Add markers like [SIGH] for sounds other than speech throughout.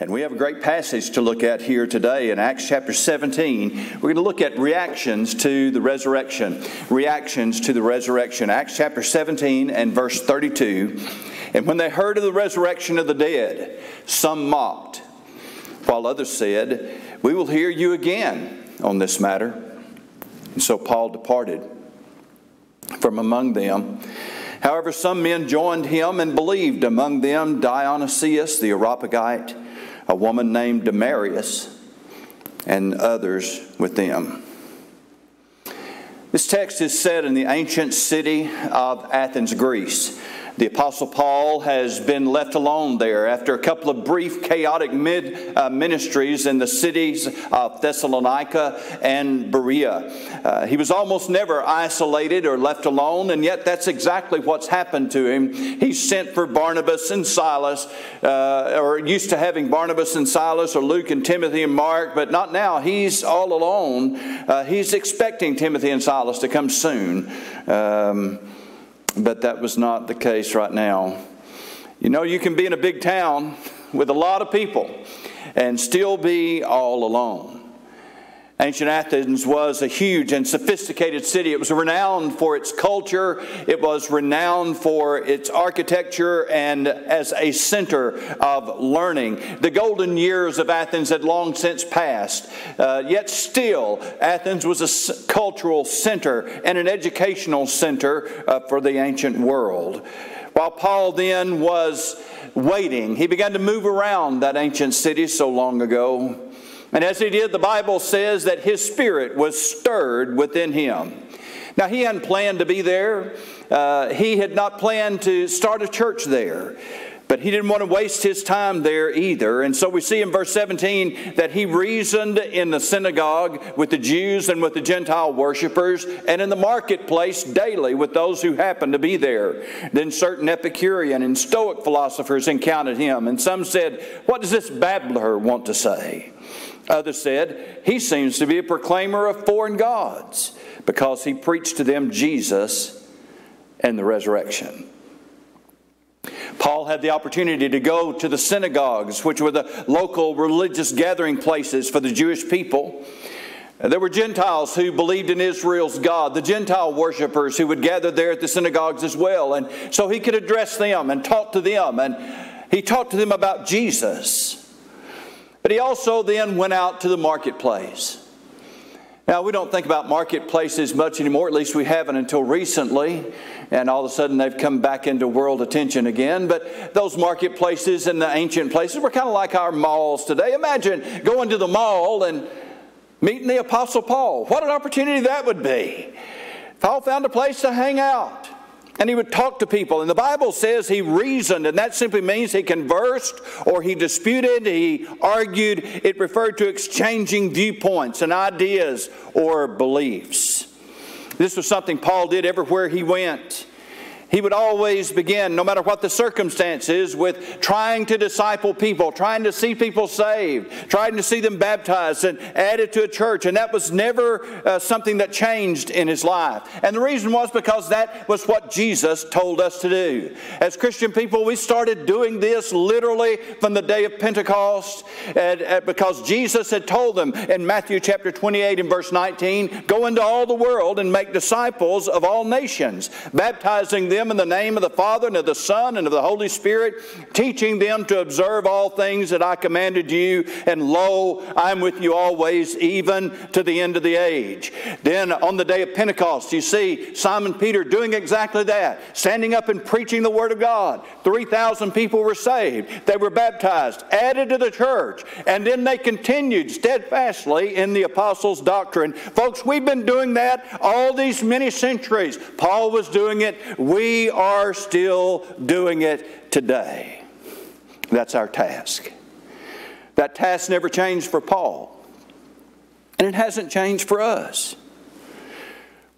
And we have a great passage to look at here today in Acts chapter 17. We're going to look at reactions to the resurrection. Reactions to the resurrection. Acts chapter 17 and verse 32. And when they heard of the resurrection of the dead, some mocked, while others said, We will hear you again on this matter. And so Paul departed from among them. However, some men joined him and believed, among them Dionysius the Areopagite, a woman named Damaris, and others with them. This text is set in the ancient city of Athens, Greece. The Apostle Paul has been left alone there after a couple of brief, chaotic mid, uh, ministries in the cities of Thessalonica and Berea. Uh, he was almost never isolated or left alone, and yet that's exactly what's happened to him. He sent for Barnabas and Silas, uh, or used to having Barnabas and Silas, or Luke and Timothy and Mark, but not now. He's all alone. Uh, he's expecting Timothy and Silas to come soon. Um, but that was not the case right now. You know, you can be in a big town with a lot of people and still be all alone. Ancient Athens was a huge and sophisticated city. It was renowned for its culture, it was renowned for its architecture, and as a center of learning. The golden years of Athens had long since passed, uh, yet still, Athens was a cultural center and an educational center uh, for the ancient world. While Paul then was waiting, he began to move around that ancient city so long ago. And as he did, the Bible says that his spirit was stirred within him. Now, he hadn't planned to be there, uh, he had not planned to start a church there. But he didn't want to waste his time there either. And so we see in verse 17 that he reasoned in the synagogue with the Jews and with the Gentile worshippers and in the marketplace daily with those who happened to be there. Then certain Epicurean and Stoic philosophers encountered him, and some said, What does this babbler want to say? Others said, He seems to be a proclaimer of foreign gods because he preached to them Jesus and the resurrection. Paul had the opportunity to go to the synagogues, which were the local religious gathering places for the Jewish people. There were Gentiles who believed in Israel's God, the Gentile worshippers who would gather there at the synagogues as well. And so he could address them and talk to them. And he talked to them about Jesus. But he also then went out to the marketplace. Now, we don't think about marketplaces much anymore, at least we haven't until recently, and all of a sudden they've come back into world attention again. But those marketplaces and the ancient places were kind of like our malls today. Imagine going to the mall and meeting the Apostle Paul. What an opportunity that would be. Paul found a place to hang out. And he would talk to people. And the Bible says he reasoned, and that simply means he conversed or he disputed, he argued. It referred to exchanging viewpoints and ideas or beliefs. This was something Paul did everywhere he went. He would always begin, no matter what the circumstances, with trying to disciple people, trying to see people saved, trying to see them baptized and added to a church. And that was never uh, something that changed in his life. And the reason was because that was what Jesus told us to do. As Christian people, we started doing this literally from the day of Pentecost and because Jesus had told them in Matthew chapter 28 and verse 19 go into all the world and make disciples of all nations, baptizing them them in the name of the Father and of the Son and of the Holy Spirit, teaching them to observe all things that I commanded you. And lo, I'm with you always, even to the end of the age. Then on the day of Pentecost, you see Simon Peter doing exactly that, standing up and preaching the Word of God. 3,000 people were saved, they were baptized, added to the church, and then they continued steadfastly in the apostles' doctrine. Folks, we've been doing that all these many centuries. Paul was doing it. We we are still doing it today. That's our task. That task never changed for Paul, and it hasn't changed for us.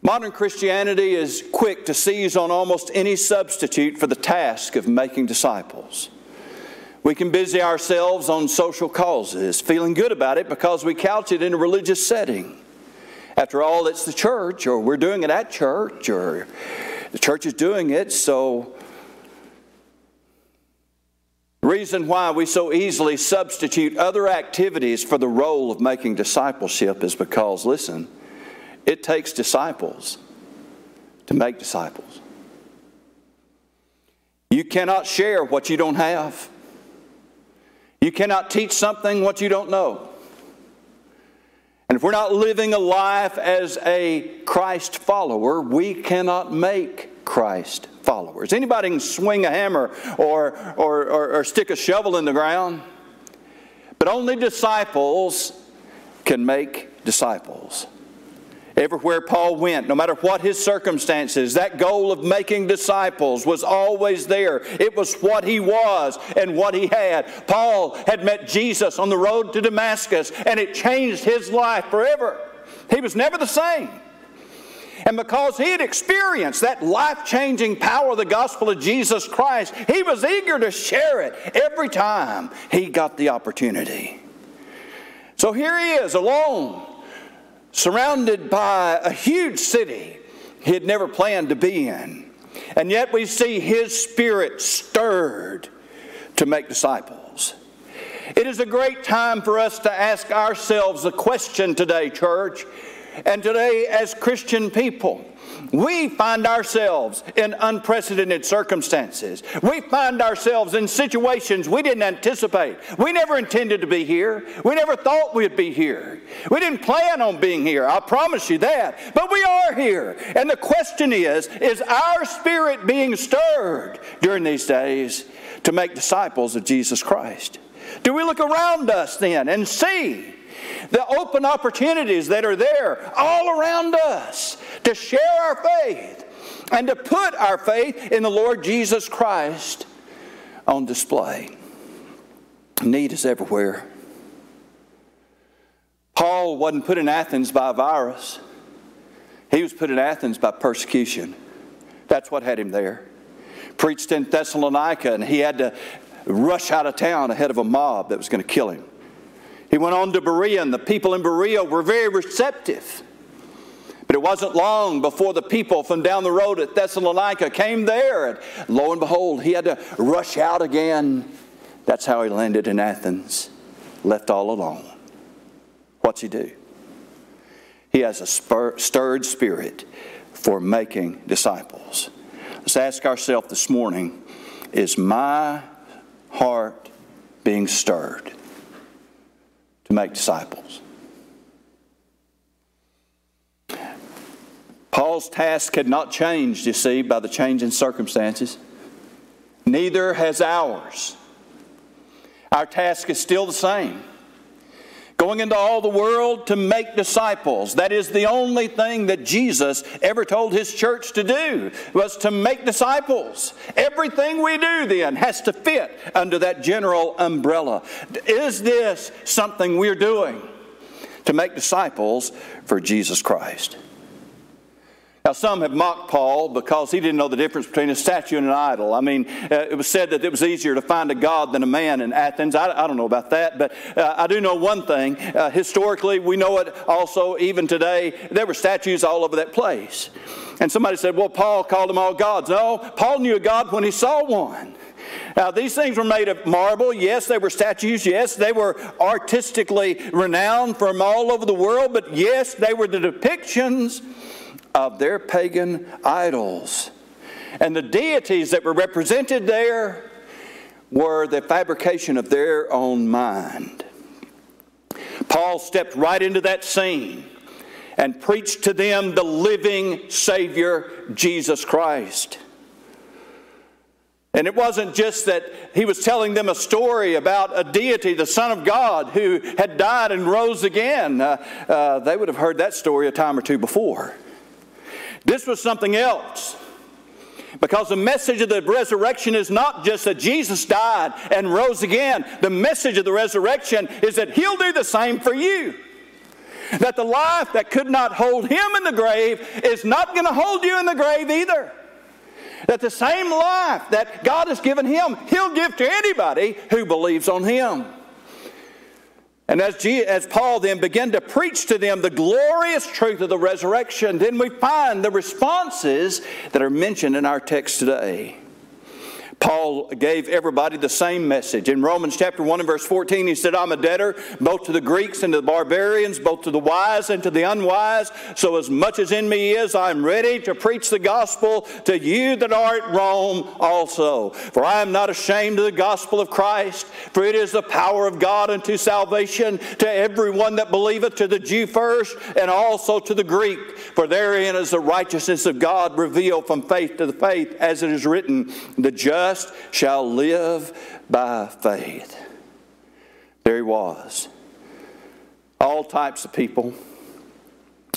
Modern Christianity is quick to seize on almost any substitute for the task of making disciples. We can busy ourselves on social causes, feeling good about it because we couch it in a religious setting. After all, it's the church, or we're doing it at church, or the church is doing it, so The reason why we so easily substitute other activities for the role of making discipleship is because, listen, it takes disciples to make disciples. You cannot share what you don't have. You cannot teach something what you don't know. And if we're not living a life as a Christ follower, we cannot make Christ followers. Anybody can swing a hammer or, or, or, or stick a shovel in the ground, but only disciples can make disciples. Everywhere Paul went, no matter what his circumstances, that goal of making disciples was always there. It was what he was and what he had. Paul had met Jesus on the road to Damascus, and it changed his life forever. He was never the same. And because he had experienced that life changing power of the gospel of Jesus Christ, he was eager to share it every time he got the opportunity. So here he is, alone surrounded by a huge city he had never planned to be in. And yet we see his spirit stirred to make disciples. It is a great time for us to ask ourselves a question today, church, and today as Christian people. We find ourselves in unprecedented circumstances. We find ourselves in situations we didn't anticipate. We never intended to be here. We never thought we'd be here. We didn't plan on being here. I promise you that. But we are here. And the question is is our spirit being stirred during these days to make disciples of Jesus Christ? Do we look around us then and see the open opportunities that are there all around us to share our faith and to put our faith in the Lord Jesus Christ on display. Need is everywhere. Paul wasn't put in Athens by a virus. He was put in Athens by persecution. That's what had him there. Preached in Thessalonica, and he had to rush out of town ahead of a mob that was going to kill him. He went on to Berea, and the people in Berea were very receptive. But it wasn't long before the people from down the road at Thessalonica came there, and lo and behold, he had to rush out again. That's how he landed in Athens, left all alone. What's he do? He has a spur, stirred spirit for making disciples. Let's ask ourselves this morning is my heart being stirred to make disciples? Paul's task had not changed, you see, by the change in circumstances. Neither has ours. Our task is still the same going into all the world to make disciples. That is the only thing that Jesus ever told his church to do was to make disciples. Everything we do then has to fit under that general umbrella. Is this something we're doing to make disciples for Jesus Christ? Now, some have mocked Paul because he didn't know the difference between a statue and an idol. I mean, uh, it was said that it was easier to find a God than a man in Athens. I, I don't know about that, but uh, I do know one thing. Uh, historically, we know it also, even today, there were statues all over that place. And somebody said, well, Paul called them all gods. No, Paul knew a God when he saw one. Now, these things were made of marble. Yes, they were statues. Yes, they were artistically renowned from all over the world. But yes, they were the depictions of their pagan idols. And the deities that were represented there were the fabrication of their own mind. Paul stepped right into that scene and preached to them the living Savior, Jesus Christ. And it wasn't just that he was telling them a story about a deity, the Son of God, who had died and rose again. Uh, uh, they would have heard that story a time or two before. This was something else. Because the message of the resurrection is not just that Jesus died and rose again. The message of the resurrection is that He'll do the same for you. That the life that could not hold Him in the grave is not going to hold you in the grave either. That the same life that God has given Him, He'll give to anybody who believes on Him. And as, as Paul then began to preach to them the glorious truth of the resurrection, then we find the responses that are mentioned in our text today. Paul gave everybody the same message. In Romans chapter 1 and verse 14, he said, I'm a debtor both to the Greeks and to the barbarians, both to the wise and to the unwise. So as much as in me is, I'm ready to preach the gospel to you that are at Rome also. For I am not ashamed of the gospel of Christ, for it is the power of God unto salvation to everyone that believeth, to the Jew first, and also to the Greek. For therein is the righteousness of God revealed from faith to the faith, as it is written, the just just shall live by faith. There he was. All types of people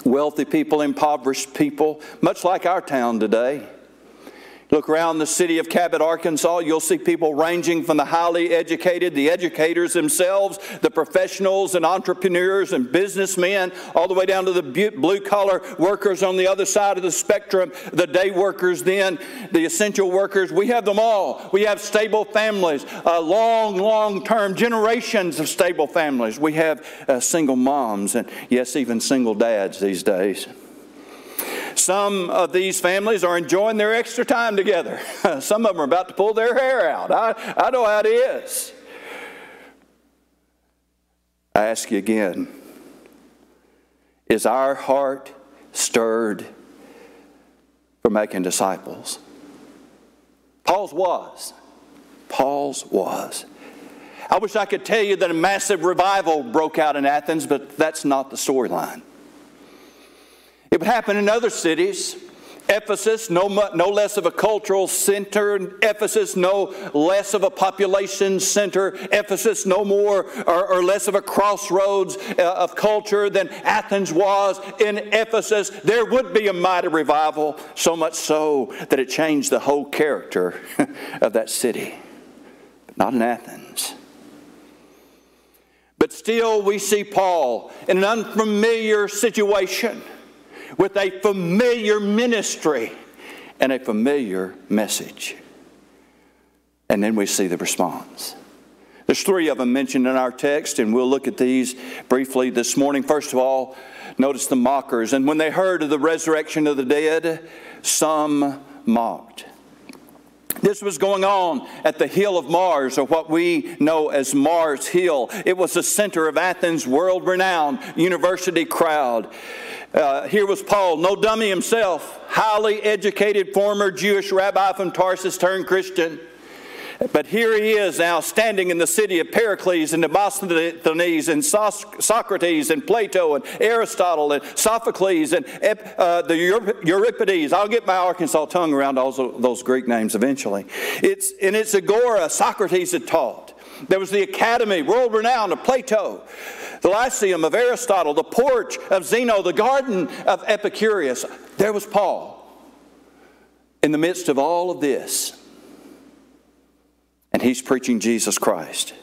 wealthy people, impoverished people, much like our town today. Look around the city of Cabot, Arkansas, you'll see people ranging from the highly educated, the educators themselves, the professionals and entrepreneurs and businessmen, all the way down to the blue collar workers on the other side of the spectrum, the day workers, then the essential workers. We have them all. We have stable families, uh, long, long term generations of stable families. We have uh, single moms and, yes, even single dads these days. Some of these families are enjoying their extra time together. [LAUGHS] Some of them are about to pull their hair out. I, I know how it is. I ask you again is our heart stirred for making disciples? Paul's was. Paul's was. I wish I could tell you that a massive revival broke out in Athens, but that's not the storyline. It would happen in other cities. Ephesus, no, no less of a cultural center. Ephesus, no less of a population center. Ephesus, no more or, or less of a crossroads uh, of culture than Athens was. In Ephesus, there would be a mighty revival, so much so that it changed the whole character [LAUGHS] of that city. But not in Athens. But still, we see Paul in an unfamiliar situation with a familiar ministry and a familiar message. And then we see the response. There's three of them mentioned in our text, and we'll look at these briefly this morning. First of all, notice the mockers. And when they heard of the resurrection of the dead, some mocked. This was going on at the Hill of Mars, or what we know as Mars Hill. It was the center of Athens' world renowned university crowd. Uh, here was Paul, no dummy himself, highly educated former Jewish rabbi from Tarsus turned Christian. But here he is now standing in the city of Pericles and Demosthenes and Socrates and Plato and Aristotle and Sophocles and uh, the Euripides. I'll get my Arkansas tongue around all those Greek names eventually. It's, in its agora, Socrates had taught. There was the academy, world renowned, of Plato, the Lyceum of Aristotle, the porch of Zeno, the garden of Epicurus. There was Paul. In the midst of all of this, and he's preaching Jesus Christ.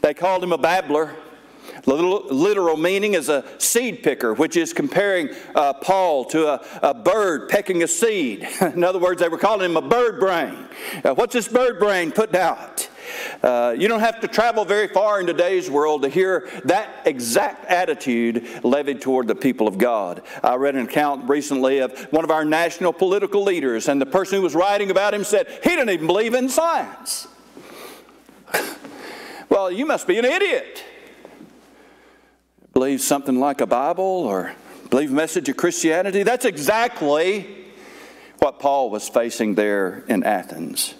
They called him a babbler. The literal meaning is a seed picker, which is comparing uh, Paul to a, a, bird pecking a seed. [LAUGHS] In other words, they were calling him a bird brain. Uh, what's this bird brain putting out? Uh, you don't have to travel very far in today's world to hear that exact attitude levied toward the people of God. I read an account recently of one of our national political leaders, and the person who was writing about him said he didn't even believe in science. [LAUGHS] well, you must be an idiot. Believe something like a Bible or believe message of Christianity? That's exactly what Paul was facing there in Athens.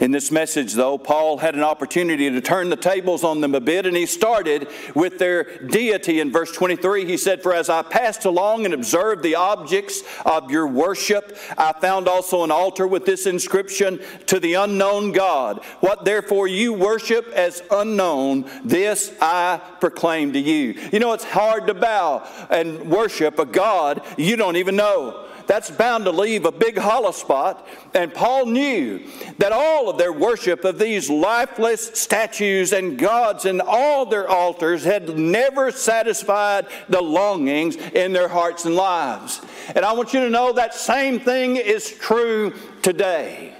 In this message, though, Paul had an opportunity to turn the tables on them a bit, and he started with their deity. In verse 23, he said, For as I passed along and observed the objects of your worship, I found also an altar with this inscription To the unknown God. What therefore you worship as unknown, this I proclaim to you. You know, it's hard to bow and worship a God you don't even know that's bound to leave a big hollow spot. And Paul knew that all of their worship of these lifeless statues and gods and all their altars had never satisfied the longings in their hearts and lives. And I want you to know that same thing is true today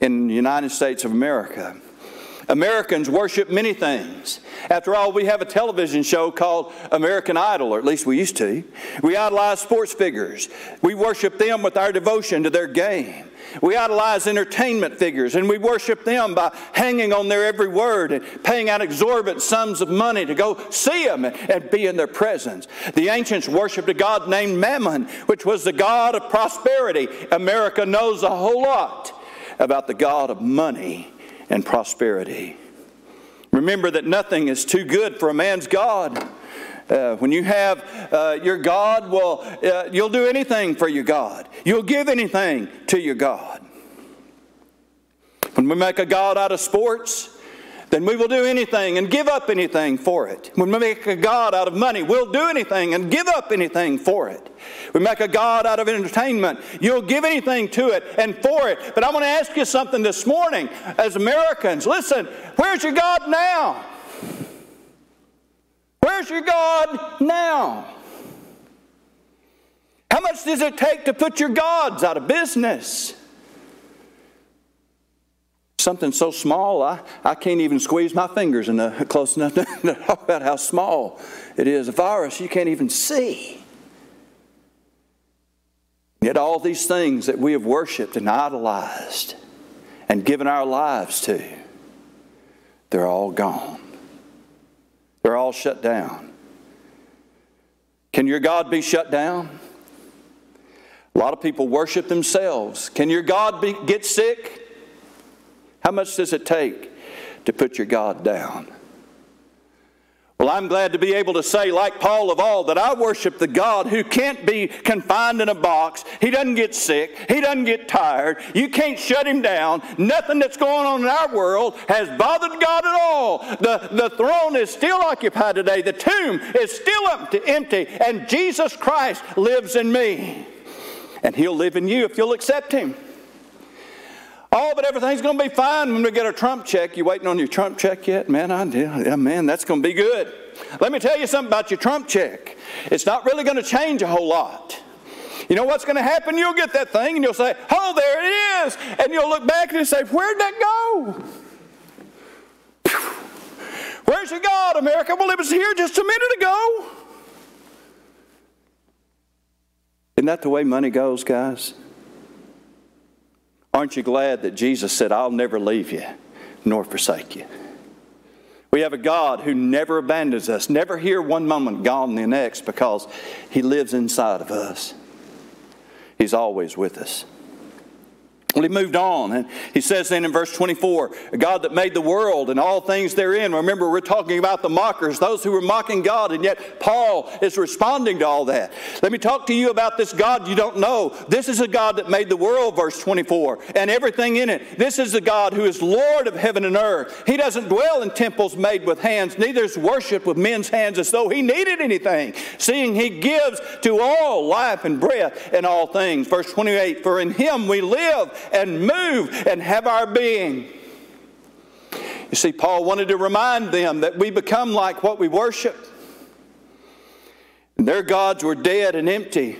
in the United States of America. Americans worship many things. After all, we have a television show called American Idol, or at least we used to. We idolize sports figures. We worship them with our devotion to their game. We idolize entertainment figures and we worship them by hanging on their every word and paying out exorbitant sums of money to go see them and be in their presence. The ancients worshiped a god named Mammon, which was the god of prosperity. America knows a whole lot about the god of money and prosperity. Remember that nothing is too good for a man's God. Uh, when you have uh, your God, well, uh, you'll do anything for your God. You'll give anything to your God. When we make a God out of sports, then we will do anything and give up anything for it. When we make a God out of money, we'll do anything and give up anything for it. We make a God out of entertainment, you'll give anything to it and for it. But I want to ask you something this morning as Americans. Listen, where's your God now? Where's your God now? How much does it take to put your gods out of business? Something so small, I, I can't even squeeze my fingers in the, close enough [LAUGHS] to, talk about how small it is. A virus you can't even see. Yet, all these things that we have worshiped and idolized and given our lives to, they're all gone. They're all shut down. Can your God be shut down? A lot of people worship themselves. Can your God be, get sick? How much does it take to put your God down? Well, I'm glad to be able to say, like Paul of all, that I worship the God who can't be confined in a box. He doesn't get sick. He doesn't get tired. You can't shut him down. Nothing that's going on in our world has bothered God at all. The, the throne is still occupied today, the tomb is still empty, and Jesus Christ lives in me. And He'll live in you if you'll accept Him. Oh, but everything's going to be fine when we get our Trump check. You waiting on your Trump check yet? Man, I. Yeah, man, that's going to be good. Let me tell you something about your Trump check. It's not really going to change a whole lot. You know what's going to happen? You'll get that thing and you'll say, Oh, there it is. And you'll look back and say, Where'd that go? Where's your God, America? Well, it was here just a minute ago. Isn't that the way money goes, guys? Aren't you glad that Jesus said, I'll never leave you nor forsake you? We have a God who never abandons us, never here one moment, gone the next, because He lives inside of us. He's always with us. Well, he moved on, and he says then in verse 24, God that made the world and all things therein. Remember, we're talking about the mockers, those who were mocking God, and yet Paul is responding to all that. Let me talk to you about this God you don't know. This is a God that made the world, verse 24, and everything in it. This is the God who is Lord of heaven and earth. He doesn't dwell in temples made with hands, neither is worship with men's hands as though he needed anything, seeing he gives to all life and breath and all things. Verse 28, for in him we live and move and have our being. You see, Paul wanted to remind them that we become like what we worship. And their gods were dead and empty,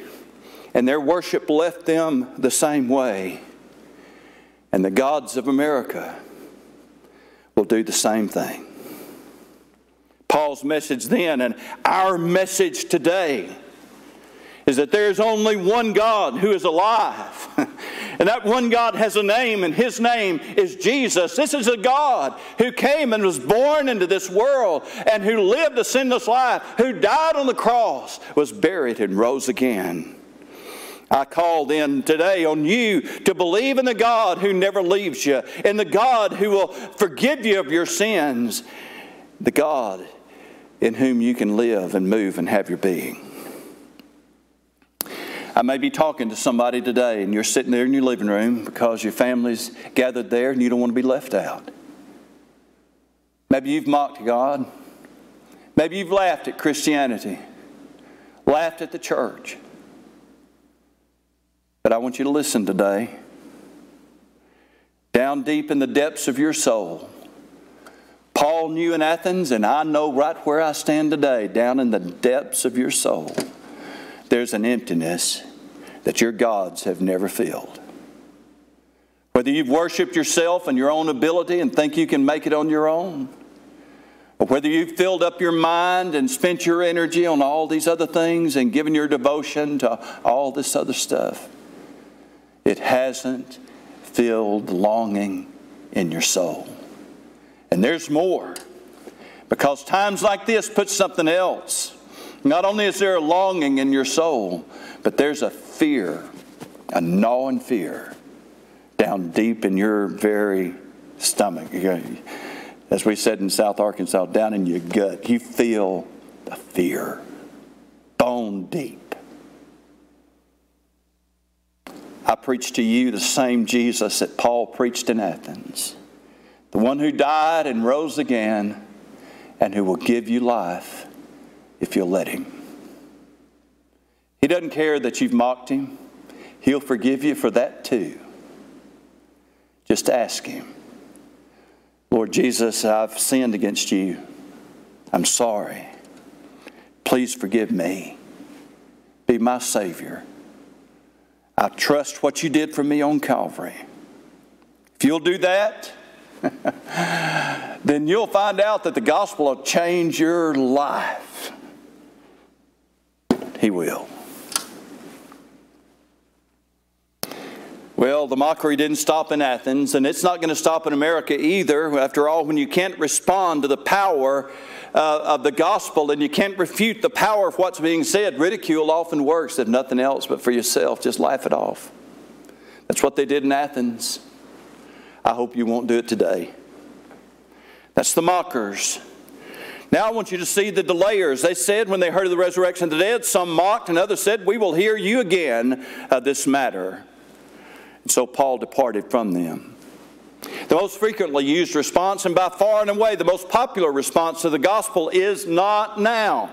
and their worship left them the same way. And the gods of America will do the same thing. Paul's message then and our message today is that there's only one God who is alive. [LAUGHS] and that one God has a name, and his name is Jesus. This is a God who came and was born into this world and who lived a sinless life, who died on the cross, was buried, and rose again. I call then today on you to believe in the God who never leaves you, in the God who will forgive you of your sins, the God in whom you can live and move and have your being. I may be talking to somebody today and you're sitting there in your living room because your family's gathered there and you don't want to be left out. Maybe you've mocked God. Maybe you've laughed at Christianity, laughed at the church. But I want you to listen today. Down deep in the depths of your soul, Paul knew in Athens, and I know right where I stand today, down in the depths of your soul there's an emptiness that your gods have never filled. Whether you've worshiped yourself and your own ability and think you can make it on your own, or whether you've filled up your mind and spent your energy on all these other things and given your devotion to all this other stuff, it hasn't filled the longing in your soul. And there's more. Because times like this put something else. Not only is there a longing in your soul, but there's a fear, a gnawing fear down deep in your very stomach. As we said in South Arkansas, down in your gut, you feel the fear, bone deep. I preach to you the same Jesus that Paul preached in Athens, the one who died and rose again and who will give you life if you'll let Him. He doesn't care that you've mocked Him, He'll forgive you for that too. Just ask Him Lord Jesus, I've sinned against you. I'm sorry. Please forgive me. Be my Savior. I trust what you did for me on Calvary. If you'll do that, [LAUGHS] then you'll find out that the gospel will change your life. He will. Well, the mockery didn't stop in Athens, and it's not going to stop in America either. After all, when you can't respond to the power uh, of the gospel and you can't refute the power of what's being said, ridicule often works, if nothing else, but for yourself, just laugh it off. That's what they did in Athens. I hope you won't do it today. That's the mockers. Now I want you to see the delayers. They said when they heard of the resurrection of the dead, some mocked, and others said, We will hear you again of this matter. And so Paul departed from them. The most frequently used response, and by far and away the most popular response to the gospel, is not now.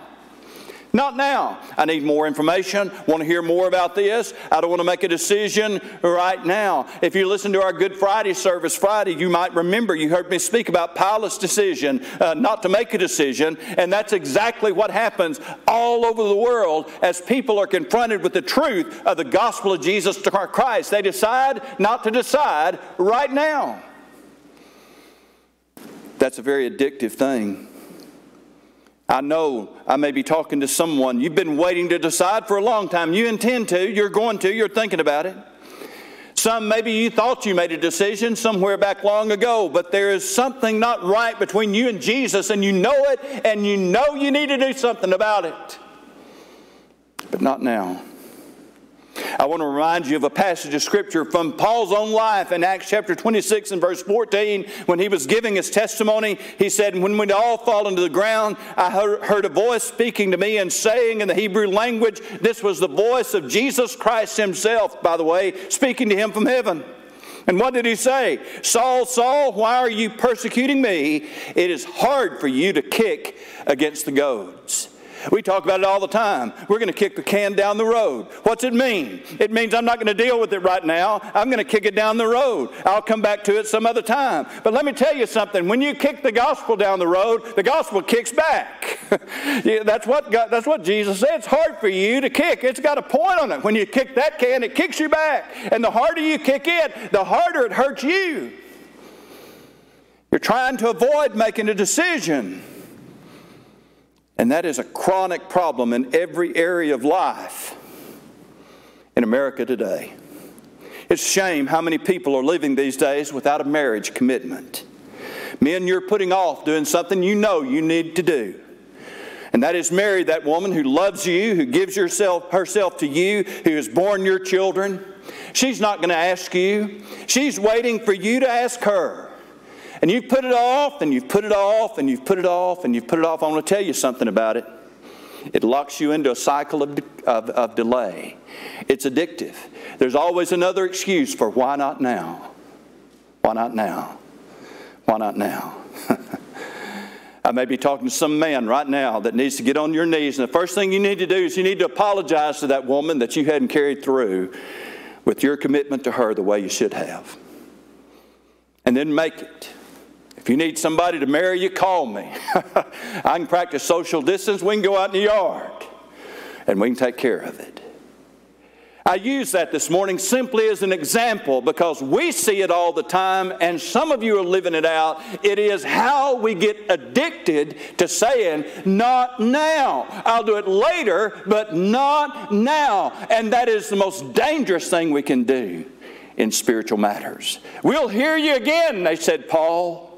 Not now. I need more information. Want to hear more about this. I don't want to make a decision right now. If you listen to our Good Friday service Friday, you might remember you heard me speak about Pilate's decision uh, not to make a decision. And that's exactly what happens all over the world as people are confronted with the truth of the gospel of Jesus Christ. They decide not to decide right now. That's a very addictive thing. I know I may be talking to someone. You've been waiting to decide for a long time. You intend to, you're going to, you're thinking about it. Some, maybe you thought you made a decision somewhere back long ago, but there is something not right between you and Jesus, and you know it, and you know you need to do something about it. But not now. I want to remind you of a passage of scripture from Paul's own life in Acts chapter 26 and verse 14. When he was giving his testimony, he said, When we'd all fallen to the ground, I heard a voice speaking to me and saying in the Hebrew language, This was the voice of Jesus Christ himself, by the way, speaking to him from heaven. And what did he say? Saul, Saul, why are you persecuting me? It is hard for you to kick against the goads. We talk about it all the time. We're going to kick the can down the road. What's it mean? It means I'm not going to deal with it right now. I'm going to kick it down the road. I'll come back to it some other time. But let me tell you something. When you kick the gospel down the road, the gospel kicks back. [LAUGHS] yeah, that's, what God, that's what Jesus said. It's hard for you to kick. It's got a point on it. When you kick that can, it kicks you back. And the harder you kick it, the harder it hurts you. You're trying to avoid making a decision. And that is a chronic problem in every area of life in America today. It's a shame how many people are living these days without a marriage commitment. Men, you're putting off doing something you know you need to do. And that is marry that woman who loves you, who gives yourself, herself to you, who has borne your children. She's not going to ask you. She's waiting for you to ask her. And you've put it off, and you've put it off, and you've put it off, and you've put it off. I want to tell you something about it. It locks you into a cycle of, of, of delay. It's addictive. There's always another excuse for why not now? Why not now? Why not now? [LAUGHS] I may be talking to some man right now that needs to get on your knees, and the first thing you need to do is you need to apologize to that woman that you hadn't carried through with your commitment to her the way you should have. And then make it. If you need somebody to marry you, call me. [LAUGHS] I can practice social distance. We can go out in the yard and we can take care of it. I use that this morning simply as an example because we see it all the time and some of you are living it out. It is how we get addicted to saying, not now. I'll do it later, but not now. And that is the most dangerous thing we can do in spiritual matters. We'll hear you again, they said, Paul.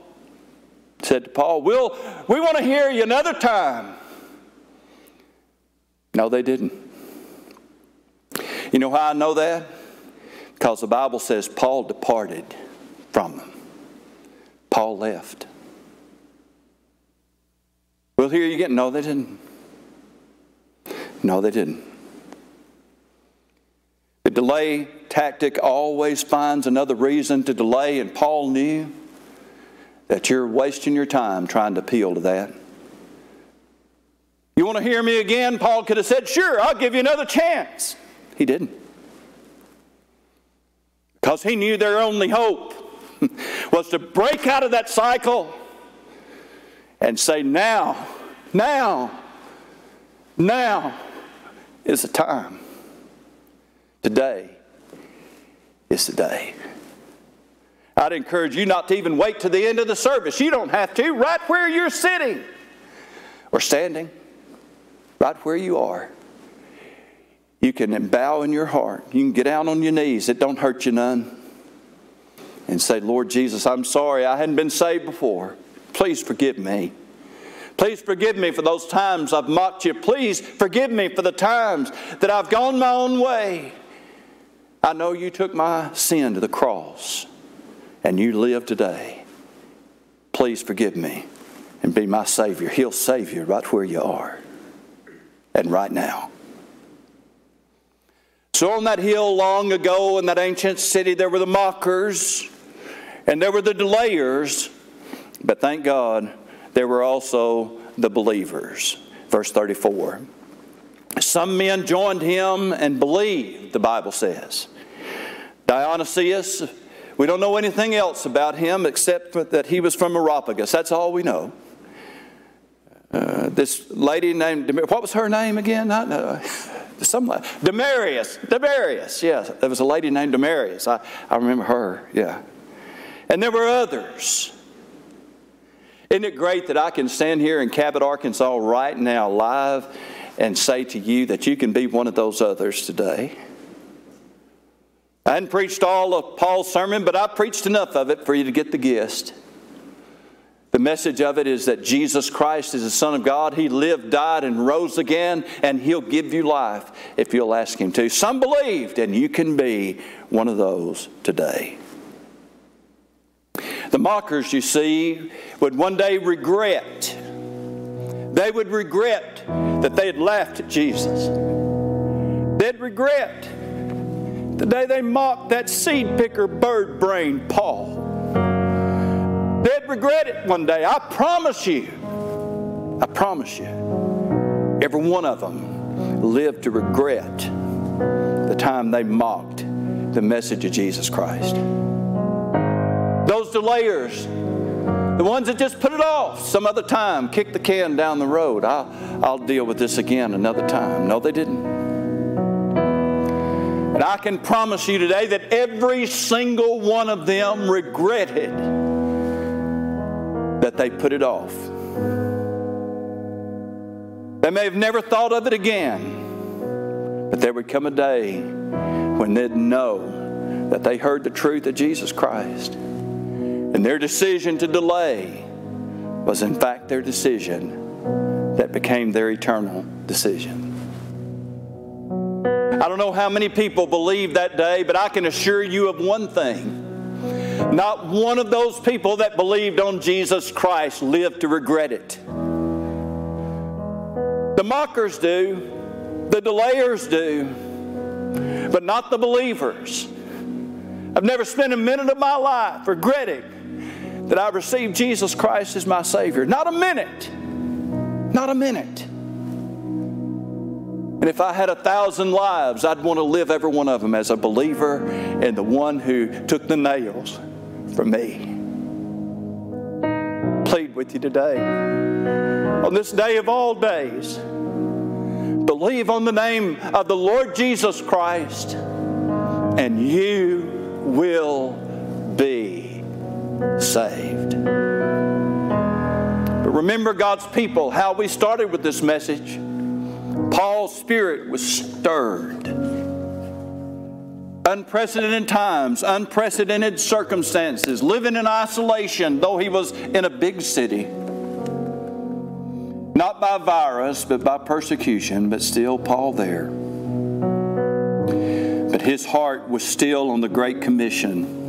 Said to Paul, we'll, we want to hear you another time. No, they didn't. You know how I know that? Because the Bible says Paul departed from them. Paul left. We'll hear you again. No, they didn't. No, they didn't. The delay tactic always finds another reason to delay, and Paul knew that you're wasting your time trying to appeal to that. You want to hear me again? Paul could have said, Sure, I'll give you another chance. He didn't. Because he knew their only hope [LAUGHS] was to break out of that cycle and say, Now, now, now is the time. Today is the day. I'd encourage you not to even wait to the end of the service. You don't have to, right where you're sitting or standing, right where you are. You can bow in your heart. You can get down on your knees. It don't hurt you none. And say, Lord Jesus, I'm sorry I hadn't been saved before. Please forgive me. Please forgive me for those times I've mocked you. Please forgive me for the times that I've gone my own way. I know you took my sin to the cross and you live today. Please forgive me and be my Savior. He'll save you right where you are and right now. So, on that hill long ago in that ancient city, there were the mockers and there were the delayers, but thank God there were also the believers. Verse 34. Some men joined him and believed, the Bible says. Dionysius, we don't know anything else about him except that he was from Areopagus. That's all we know. Uh, this lady named, what was her name again? I, uh, [LAUGHS] some, Demarius. Demarius, yes. There was a lady named Demarius. I, I remember her, yeah. And there were others. Isn't it great that I can stand here in Cabot, Arkansas right now, live, and say to you that you can be one of those others today? I hadn't preached all of Paul's sermon, but I preached enough of it for you to get the gist. The message of it is that Jesus Christ is the Son of God. He lived, died, and rose again, and He'll give you life if you'll ask Him to. Some believed, and you can be one of those today. The mockers, you see, would one day regret. They would regret that they had laughed at Jesus. They'd regret the day they mocked that seed picker bird brain Paul. They'd regret it one day. I promise you. I promise you. Every one of them lived to regret the time they mocked the message of Jesus Christ. Those delayers, the ones that just put it off some other time, kick the can down the road. I'll, I'll deal with this again another time. No, they didn't. And I can promise you today that every single one of them regretted that they put it off. They may have never thought of it again, but there would come a day when they'd know that they heard the truth of Jesus Christ. And their decision to delay was, in fact, their decision that became their eternal decision. I don't know how many people believe that day, but I can assure you of one thing. Not one of those people that believed on Jesus Christ lived to regret it. The mockers do, the delayers do, but not the believers. I've never spent a minute of my life regretting that I received Jesus Christ as my Savior. Not a minute. Not a minute. And if I had a thousand lives, I'd want to live every one of them as a believer and the one who took the nails for me. Plead with you today. On this day of all days, Believe on the name of the Lord Jesus Christ, and you will be saved. But remember, God's people, how we started with this message. Paul's spirit was stirred. Unprecedented times, unprecedented circumstances, living in isolation, though he was in a big city. Not by virus, but by persecution, but still Paul there. But his heart was still on the Great Commission.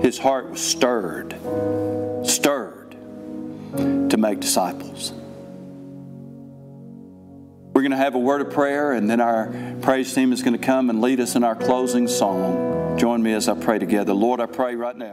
His heart was stirred, stirred to make disciples. We're going to have a word of prayer, and then our praise team is going to come and lead us in our closing song. Join me as I pray together. Lord, I pray right now.